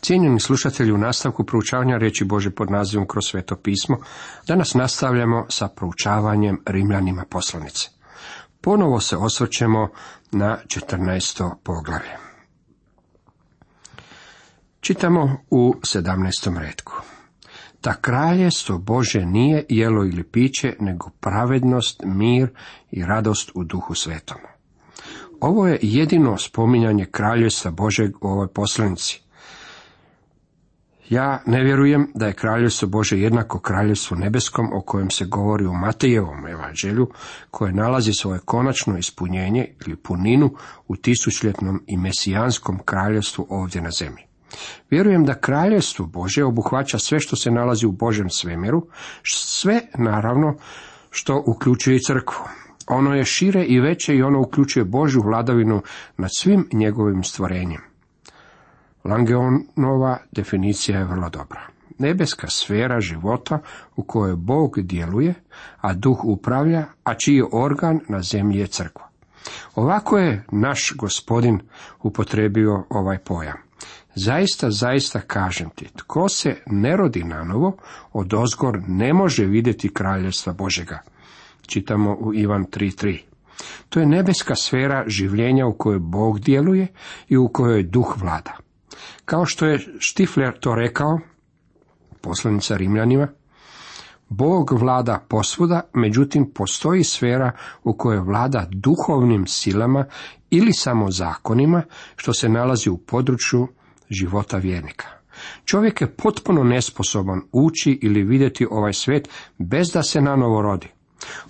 Cijenjeni slušatelji, u nastavku proučavanja riječi Bože pod nazivom kroz sveto pismo, danas nastavljamo sa proučavanjem Rimljanima poslanice. Ponovo se osvrćemo na 14. poglavlje. Čitamo u 17. redku. Ta kraljestvo Bože nije jelo ili piće, nego pravednost, mir i radost u duhu svetom. Ovo je jedino spominjanje kraljevstva Božeg u ovoj poslanici. Ja ne vjerujem da je kraljevstvo Bože jednako kraljevstvu nebeskom o kojem se govori u Matejevom evanđelju, koje nalazi svoje konačno ispunjenje ili puninu u tisućljetnom i mesijanskom kraljevstvu ovdje na zemlji. Vjerujem da kraljevstvo Bože obuhvaća sve što se nalazi u Božem svemiru, sve naravno što uključuje i crkvu. Ono je šire i veće i ono uključuje Božju vladavinu nad svim njegovim stvorenjem. Langeonova definicija je vrlo dobra. Nebeska sfera života u kojoj Bog djeluje, a duh upravlja, a čiji organ na zemlji je crkva. Ovako je naš gospodin upotrebio ovaj pojam. Zaista, zaista kažem ti, tko se ne rodi nanovo, od ozgor ne može vidjeti kraljevstva Božega. Čitamo u Ivan 3.3. To je nebeska sfera življenja u kojoj Bog djeluje i u kojoj duh vlada. Kao što je Štifler to rekao, poslanica Rimljanima, Bog vlada posvuda, međutim postoji sfera u kojoj vlada duhovnim silama ili samo zakonima, što se nalazi u području života vjernika. Čovjek je potpuno nesposoban ući ili vidjeti ovaj svijet bez da se nanovo rodi.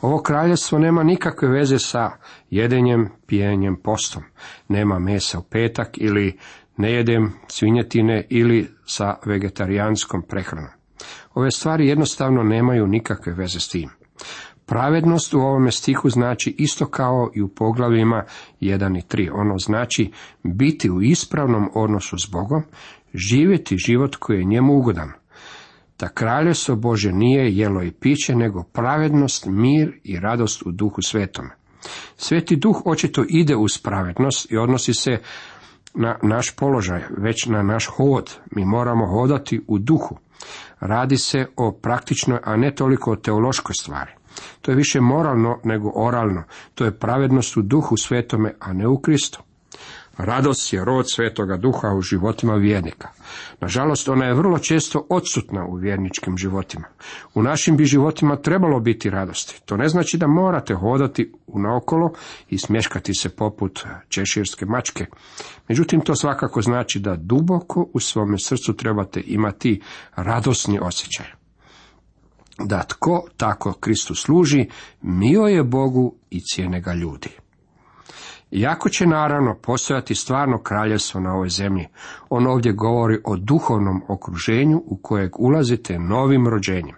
Ovo kraljevstvo nema nikakve veze sa jedenjem, pijenjem, postom. Nema mesa u petak ili ne jedem svinjetine ili sa vegetarijanskom prehranom. Ove stvari jednostavno nemaju nikakve veze s tim. Pravednost u ovome stihu znači isto kao i u poglavljima 1 i 3. Ono znači biti u ispravnom odnosu s Bogom, živjeti život koji je njemu ugodan. Ta kraljevstvo Bože nije jelo i piće, nego pravednost, mir i radost u duhu svetome. Sveti duh očito ide uz pravednost i odnosi se na naš položaj, već na naš hod. Mi moramo hodati u duhu. Radi se o praktičnoj, a ne toliko o teološkoj stvari. To je više moralno nego oralno. To je pravednost u duhu svetome, a ne u Kristu. Radost je rod svetoga duha u životima vjernika. Nažalost, ona je vrlo često odsutna u vjerničkim životima. U našim bi životima trebalo biti radosti. To ne znači da morate hodati naokolo i smješkati se poput češirske mačke. Međutim, to svakako znači da duboko u svome srcu trebate imati radosni osjećaj. Da tko tako Kristu služi, mio je Bogu i cijene ga ljudi. Iako će naravno postojati stvarno kraljevstvo na ovoj zemlji, on ovdje govori o duhovnom okruženju u kojeg ulazite novim rođenjem.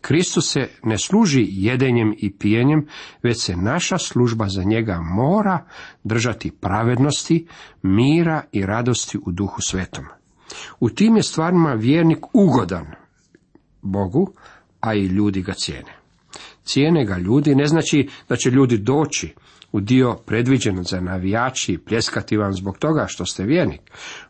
Kristus se ne služi jedenjem i pijenjem, već se naša služba za njega mora držati pravednosti, mira i radosti u duhu svetom. U tim je stvarima vjernik ugodan Bogu, a i ljudi ga cijene. Cijene ga ljudi ne znači da će ljudi doći u dio predviđen za navijači i pljeskati vam zbog toga što ste vjernik.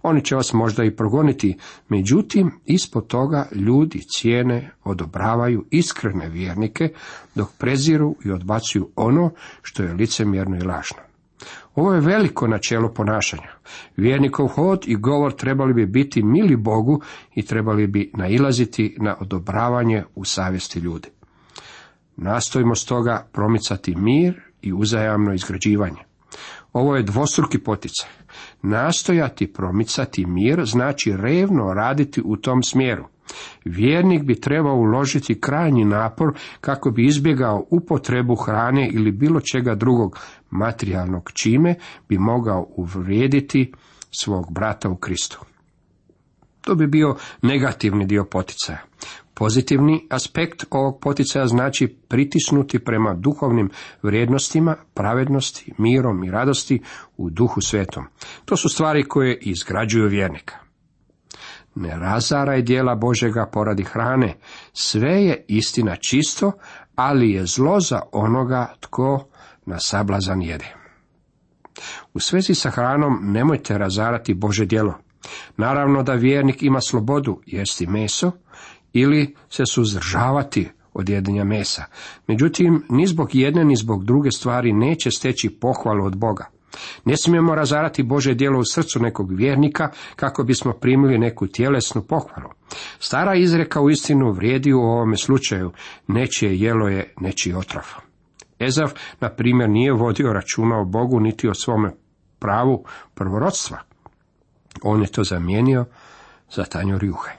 Oni će vas možda i progoniti, međutim, ispod toga ljudi cijene odobravaju iskrene vjernike, dok preziru i odbacuju ono što je licemjerno i lažno. Ovo je veliko načelo ponašanja. Vjernikov hod i govor trebali bi biti mili Bogu i trebali bi nailaziti na odobravanje u savjesti ljudi. Nastojimo stoga promicati mir i uzajamno izgrađivanje. Ovo je dvostruki poticaj. Nastojati promicati mir znači revno raditi u tom smjeru. Vjernik bi trebao uložiti krajnji napor kako bi izbjegao upotrebu hrane ili bilo čega drugog materijalnog čime bi mogao uvrijediti svog brata u Kristu. To bi bio negativni dio poticaja. Pozitivni aspekt ovog poticaja znači pritisnuti prema duhovnim vrijednostima, pravednosti, mirom i radosti u duhu svetom. To su stvari koje izgrađuju vjernika. Ne razaraj dijela Božega poradi hrane, sve je istina čisto, ali je zlo za onoga tko na sablazan jede. U svezi sa hranom nemojte razarati Bože djelo. Naravno da vjernik ima slobodu jesti meso ili se suzdržavati od jedenja mesa. Međutim, ni zbog jedne ni zbog druge stvari neće steći pohvalu od Boga. Ne smijemo razarati Bože djelo u srcu nekog vjernika kako bismo primili neku tjelesnu pohvalu. Stara izreka u istinu vrijedi u ovome slučaju, nečije jelo je nečiji otrov. Ezav, na primjer, nije vodio računa o Bogu niti o svome pravu prvorodstva. On je to zamijenio za tanju rjuhe.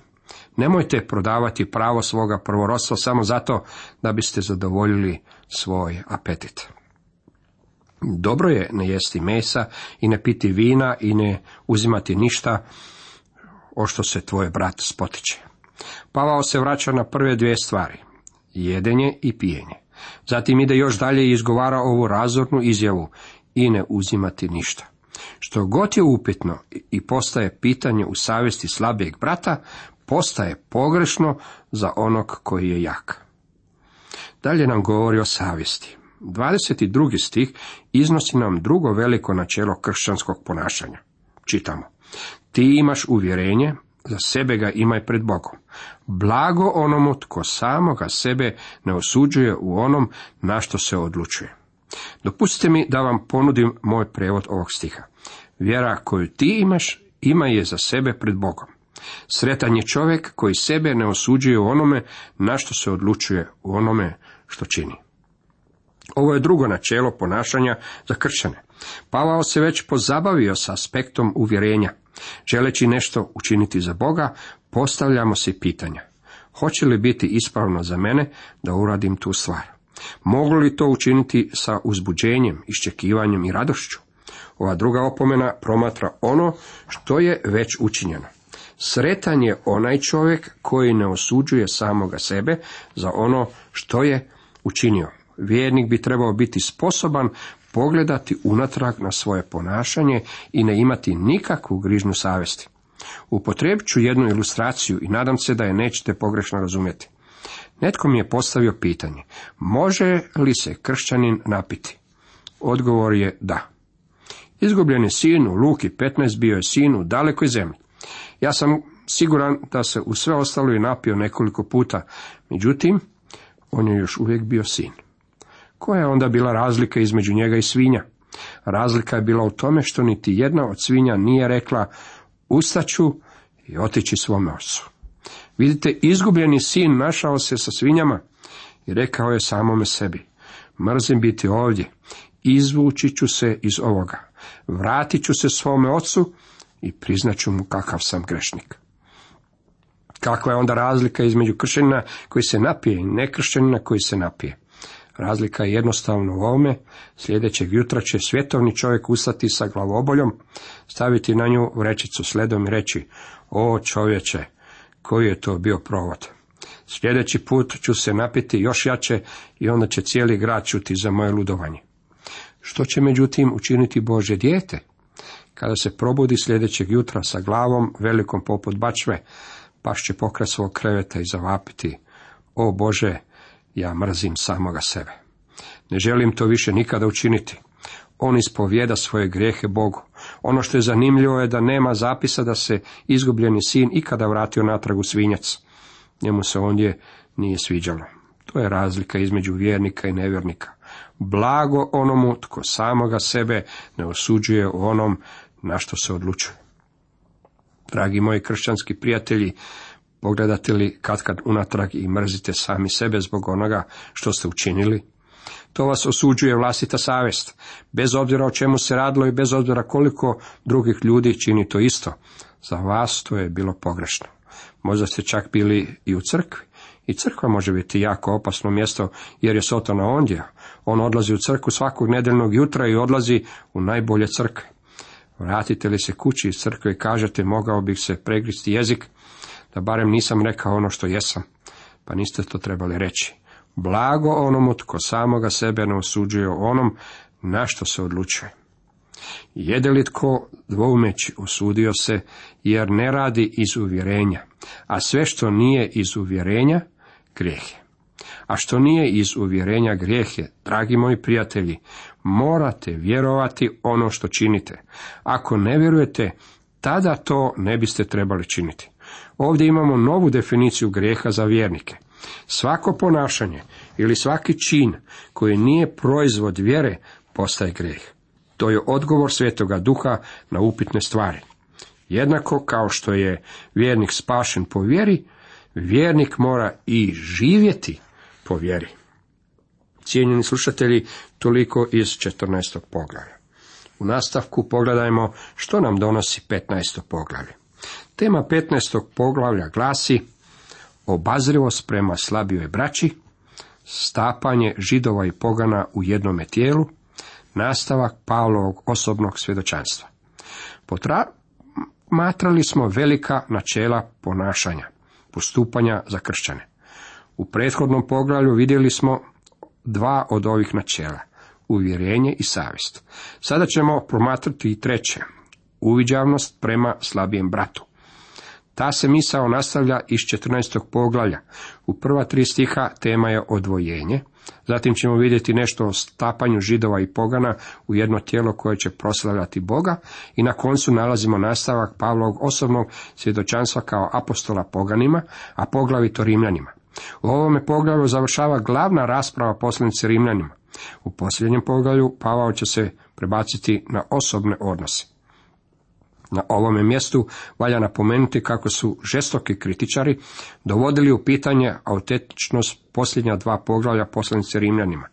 Nemojte prodavati pravo svoga prvorodstva samo zato da biste zadovoljili svoj apetit. Dobro je ne jesti mesa i ne piti vina i ne uzimati ništa o što se tvoj brat spotiče. Pavao se vraća na prve dvije stvari, jedenje i pijenje. Zatim ide još dalje i izgovara ovu razornu izjavu i ne uzimati ništa. Što god je upitno i postaje pitanje u savjesti slabijeg brata, postaje pogrešno za onog koji je jak. Dalje nam govori o savjesti. 22. stih iznosi nam drugo veliko načelo kršćanskog ponašanja. Čitamo. Ti imaš uvjerenje, za sebe ga imaj pred Bogom. Blago onomu tko samoga sebe ne osuđuje u onom na što se odlučuje. Dopustite mi da vam ponudim moj prevod ovog stiha. Vjera koju ti imaš, ima je za sebe pred Bogom. Sretan je čovjek koji sebe ne osuđuje u onome na što se odlučuje, u onome što čini. Ovo je drugo načelo ponašanja za kršćane. Pavao se već pozabavio sa aspektom uvjerenja. Želeći nešto učiniti za Boga, postavljamo se pitanja. Hoće li biti ispravno za mene da uradim tu stvar? Mogu li to učiniti sa uzbuđenjem, iščekivanjem i radošću? Ova druga opomena promatra ono što je već učinjeno. Sretan je onaj čovjek koji ne osuđuje samoga sebe za ono što je učinio. Vjernik bi trebao biti sposoban pogledati unatrag na svoje ponašanje i ne imati nikakvu grižnu savjesti. Upotrijebit ću jednu ilustraciju i nadam se da je nećete pogrešno razumjeti. Netko mi je postavio pitanje, može li se kršćanin napiti? Odgovor je da. Izgubljeni sin u Luki 15 bio je sin u dalekoj zemlji. Ja sam siguran da se u sve ostalo i napio nekoliko puta, međutim, on je još uvijek bio sin. Koja je onda bila razlika između njega i svinja? Razlika je bila u tome što niti jedna od svinja nije rekla ustaću i otići svome ocu. Vidite, izgubljeni sin našao se sa svinjama i rekao je samome sebi, mrzim biti ovdje, izvući ću se iz ovoga, vratit ću se svome ocu i priznaću mu kakav sam grešnik. Kakva je onda razlika između kršćanina koji se napije i nekršćanina koji se napije? Razlika je jednostavno u ovome, sljedećeg jutra će svjetovni čovjek ustati sa glavoboljom, staviti na nju vrećicu sledom i reći, o čovječe, koji je to bio provod. Sljedeći put ću se napiti još jače i onda će cijeli grad čuti za moje ludovanje. Što će međutim učiniti Bože dijete? Kada se probudi sljedećeg jutra sa glavom velikom poput bačve, paš će pokraj svog kreveta i zavapiti, o Bože, ja mrzim samoga sebe. Ne želim to više nikada učiniti. On ispovjeda svoje grijehe Bogu. Ono što je zanimljivo je da nema zapisa da se izgubljeni sin ikada vratio natrag u svinjac. Njemu se ondje nije sviđalo. To je razlika između vjernika i nevjernika. Blago onomu tko samoga sebe ne osuđuje u onom na što se odlučuje. Dragi moji kršćanski prijatelji, Pogledate li kad kad unatrag i mrzite sami sebe zbog onoga što ste učinili? To vas osuđuje vlastita savjest, bez obzira o čemu se radilo i bez obzira koliko drugih ljudi čini to isto. Za vas to je bilo pogrešno. Možda ste čak bili i u crkvi. I crkva može biti jako opasno mjesto jer je Sotona ondje. On odlazi u crkvu svakog nedeljnog jutra i odlazi u najbolje crkve. Vratite li se kući iz crkve i kažete mogao bih se pregristi jezik, da barem nisam rekao ono što jesam, pa niste to trebali reći. Blago onomu tko samoga sebe ne osuđuje onom na što se odlučuje. Jede li tko dvoumeći osudio se, jer ne radi iz uvjerenja, a sve što nije iz uvjerenja, grijeh je. A što nije iz uvjerenja grijeh je, dragi moji prijatelji, morate vjerovati ono što činite. Ako ne vjerujete, tada to ne biste trebali činiti. Ovdje imamo novu definiciju grijeha za vjernike. Svako ponašanje ili svaki čin koji nije proizvod vjere postaje grijeh. To je odgovor Svetoga Duha na upitne stvari. Jednako kao što je vjernik spašen po vjeri, vjernik mora i živjeti po vjeri. Cijenjeni slušatelji, toliko iz 14. poglavlja. U nastavku pogledajmo što nam donosi 15. poglavlje. Tema 15. poglavlja glasi obazrivost prema slabijoj braći, stapanje židova i pogana u jednome tijelu, nastavak Pavlovog osobnog svjedočanstva. Potratrali smo velika načela ponašanja, postupanja za kršćane. U prethodnom poglavlju vidjeli smo dva od ovih načela, uvjerenje i savjest. Sada ćemo promatrati i treće, uviđavnost prema slabijem bratu. Ta se misao nastavlja iz 14. poglavlja. U prva tri stiha tema je odvojenje, zatim ćemo vidjeti nešto o stapanju židova i pogana u jedno tijelo koje će proslavljati Boga i na koncu nalazimo nastavak Pavlovog osobnog svjedočanstva kao apostola poganima, a poglavito Rimljanima. U ovome poglavlju završava glavna rasprava poslanice Rimljanima. U posljednjem poglavlju Pavao će se prebaciti na osobne odnose. Na ovome mjestu valja napomenuti kako su žestoki kritičari dovodili u pitanje autentičnost posljednja dva poglavlja poslanice Rimljanima.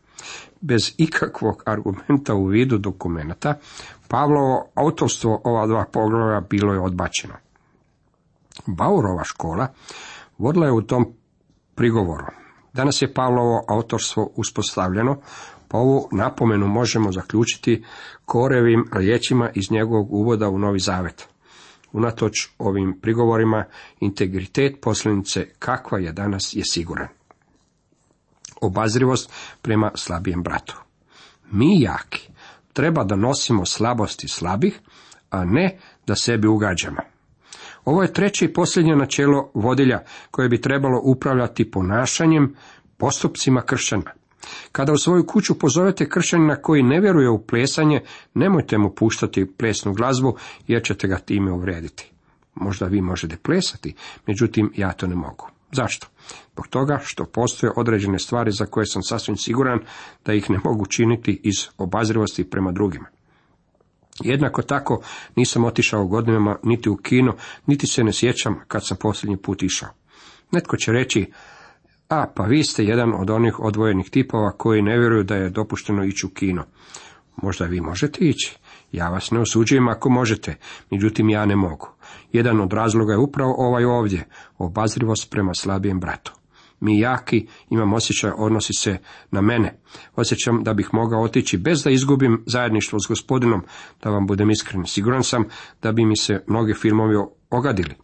Bez ikakvog argumenta u vidu dokumenata, Pavlovo autorstvo ova dva poglavlja bilo je odbačeno. Baurova škola vodila je u tom prigovoru. Danas je Pavlovo autorstvo uspostavljeno, pa ovu napomenu možemo zaključiti korevim riječima iz njegovog uvoda u Novi Zavet. Unatoč ovim prigovorima, integritet poslanice kakva je danas je siguran. Obazrivost prema slabijem bratu. Mi jaki treba da nosimo slabosti slabih, a ne da sebi ugađamo. Ovo je treće i posljednje načelo vodilja koje bi trebalo upravljati ponašanjem, postupcima kršćana. Kada u svoju kuću pozovete kršćanina koji ne vjeruje u plesanje, nemojte mu puštati plesnu glazbu jer ćete ga time uvrijediti. Možda vi možete plesati, međutim ja to ne mogu. Zašto? Zbog toga što postoje određene stvari za koje sam sasvim siguran da ih ne mogu činiti iz obazrivosti prema drugima. Jednako tako nisam otišao godinama niti u kino, niti se ne sjećam kad sam posljednji put išao. Netko će reći, a pa vi ste jedan od onih odvojenih tipova koji ne vjeruju da je dopušteno ići u kino. Možda vi možete ići. Ja vas ne osuđujem ako možete, međutim ja ne mogu. Jedan od razloga je upravo ovaj ovdje, obazrivost prema slabijem bratu. Mi jaki imam osjećaj odnosi se na mene. Osjećam da bih mogao otići bez da izgubim zajedništvo s gospodinom, da vam budem iskren. Siguran sam da bi mi se mnogi filmovi ogadili.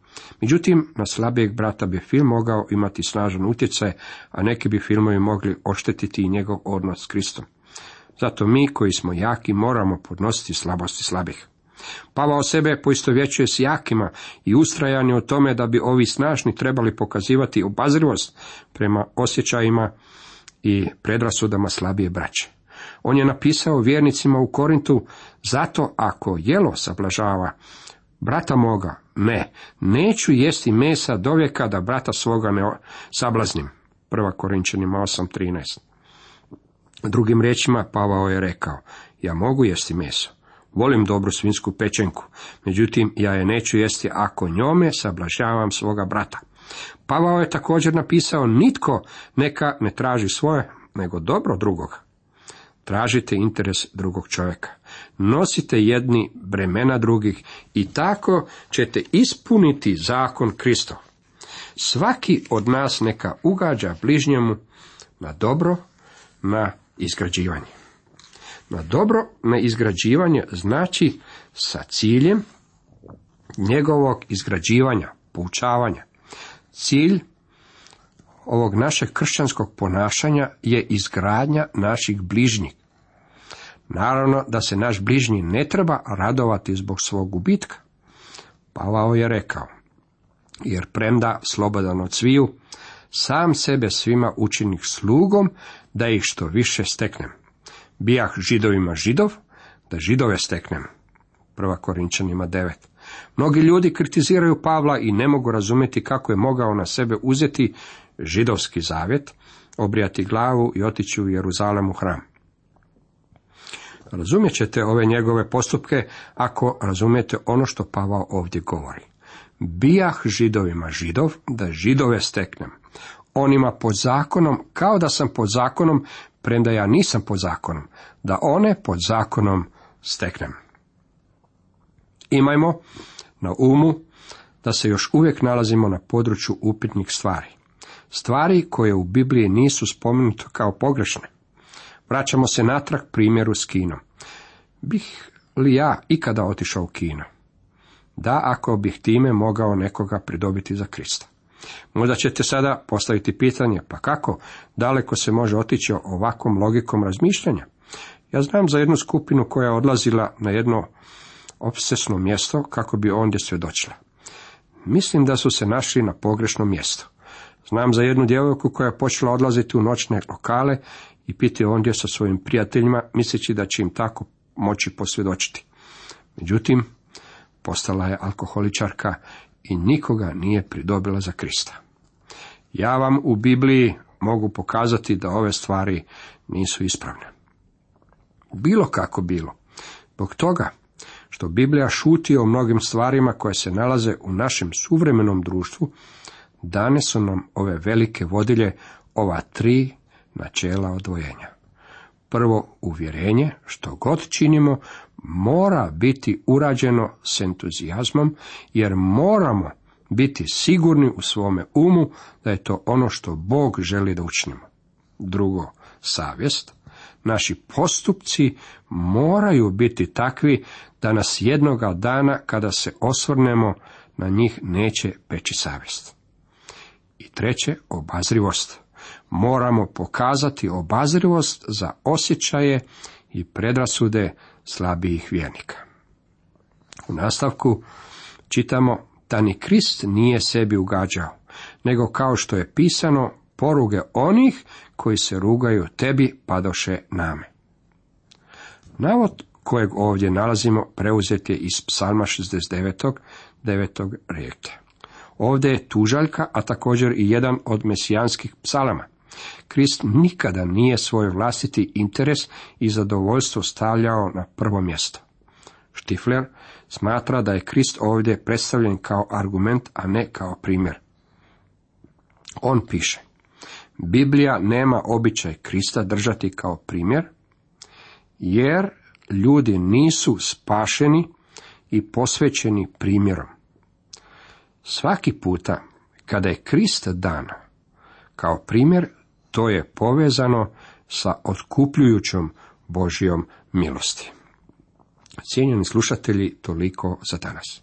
Međutim, na slabijeg brata bi film mogao imati snažan utjecaj, a neki bi filmovi mogli oštetiti i njegov odnos s Kristom. Zato mi koji smo jaki moramo podnositi slabosti slabih. Pavao sebe poistovjećuje s jakima i ustrajan je u tome da bi ovi snažni trebali pokazivati obazrivost prema osjećajima i predrasudama slabije braće. On je napisao vjernicima u Korintu, zato ako jelo sablažava brata moga, ne, neću jesti mesa do vijeka da brata svoga ne sablaznim. Prva Korinčanima 8.13 Drugim riječima Pavao je rekao, ja mogu jesti meso, volim dobru svinsku pečenku, međutim ja je neću jesti ako njome sablažavam svoga brata. Pavao je također napisao, nitko neka ne traži svoje, nego dobro drugoga. Tražite interes drugog čovjeka. Nosite jedni bremena drugih i tako ćete ispuniti zakon Kristov. Svaki od nas neka ugađa bližnjemu na dobro, na izgrađivanje. Na dobro na izgrađivanje znači sa ciljem njegovog izgrađivanja, poučavanja. Cilj ovog našeg kršćanskog ponašanja je izgradnja naših bližnjih. Naravno da se naš bližnji ne treba radovati zbog svog gubitka. Pavao je rekao, jer premda slobodan od sviju, sam sebe svima učinih slugom, da ih što više steknem. Bijah židovima židov, da židove steknem. Prva Korinčanima 9. Mnogi ljudi kritiziraju Pavla i ne mogu razumjeti kako je mogao na sebe uzeti židovski zavjet, obrijati glavu i otići u Jeruzalem u hram. Razumjet ćete ove njegove postupke ako razumijete ono što Pavao ovdje govori. Bijah židovima židov, da židove steknem. Onima pod zakonom, kao da sam pod zakonom, premda ja nisam pod zakonom, da one pod zakonom steknem. Imajmo na umu da se još uvijek nalazimo na području upitnih stvari. Stvari koje u Bibliji nisu spomenute kao pogrešne. Vraćamo se natrag primjeru s Kinom. Bih li ja ikada otišao u Kino? Da, ako bih time mogao nekoga pridobiti za Krista. Možda ćete sada postaviti pitanje, pa kako daleko se može otići ovakvom logikom razmišljanja? Ja znam za jednu skupinu koja je odlazila na jedno obsesno mjesto kako bi ondje svjedočila. Mislim da su se našli na pogrešnom mjestu. Znam za jednu djevojku koja je počela odlaziti u noćne lokale i piti ondje sa svojim prijateljima, misleći da će im tako moći posvjedočiti. Međutim, postala je alkoholičarka i nikoga nije pridobila za Krista. Ja vam u Bibliji mogu pokazati da ove stvari nisu ispravne. Bilo kako bilo. Zbog toga što Biblija šuti o mnogim stvarima koje se nalaze u našem suvremenom društvu, dane su nam ove velike vodilje, ova tri načela odvojenja. Prvo uvjerenje, što god činimo, mora biti urađeno s entuzijazmom, jer moramo biti sigurni u svome umu da je to ono što Bog želi da učinimo. Drugo, savjest. Naši postupci moraju biti takvi da nas jednoga dana kada se osvrnemo na njih neće peći savjest. I treće, obazrivost. Moramo pokazati obazrivost za osjećaje i predrasude slabijih vjernika. U nastavku čitamo da ni Krist nije sebi ugađao, nego kao što je pisano, poruge onih koji se rugaju tebi padoše name. Navod kojeg ovdje nalazimo preuzet je iz psalma 69. 9. rijeke. Ovdje je tužaljka, a također i jedan od mesijanskih psalama. Krist nikada nije svoj vlastiti interes i zadovoljstvo stavljao na prvo mjesto. Štifler smatra da je Krist ovdje predstavljen kao argument, a ne kao primjer. On piše, Biblija nema običaj Krista držati kao primjer, jer ljudi nisu spašeni i posvećeni primjerom. Svaki puta kada je Krist dan kao primjer, to je povezano sa otkupljujućom Božjom milosti. Cijenjeni slušatelji, toliko za danas.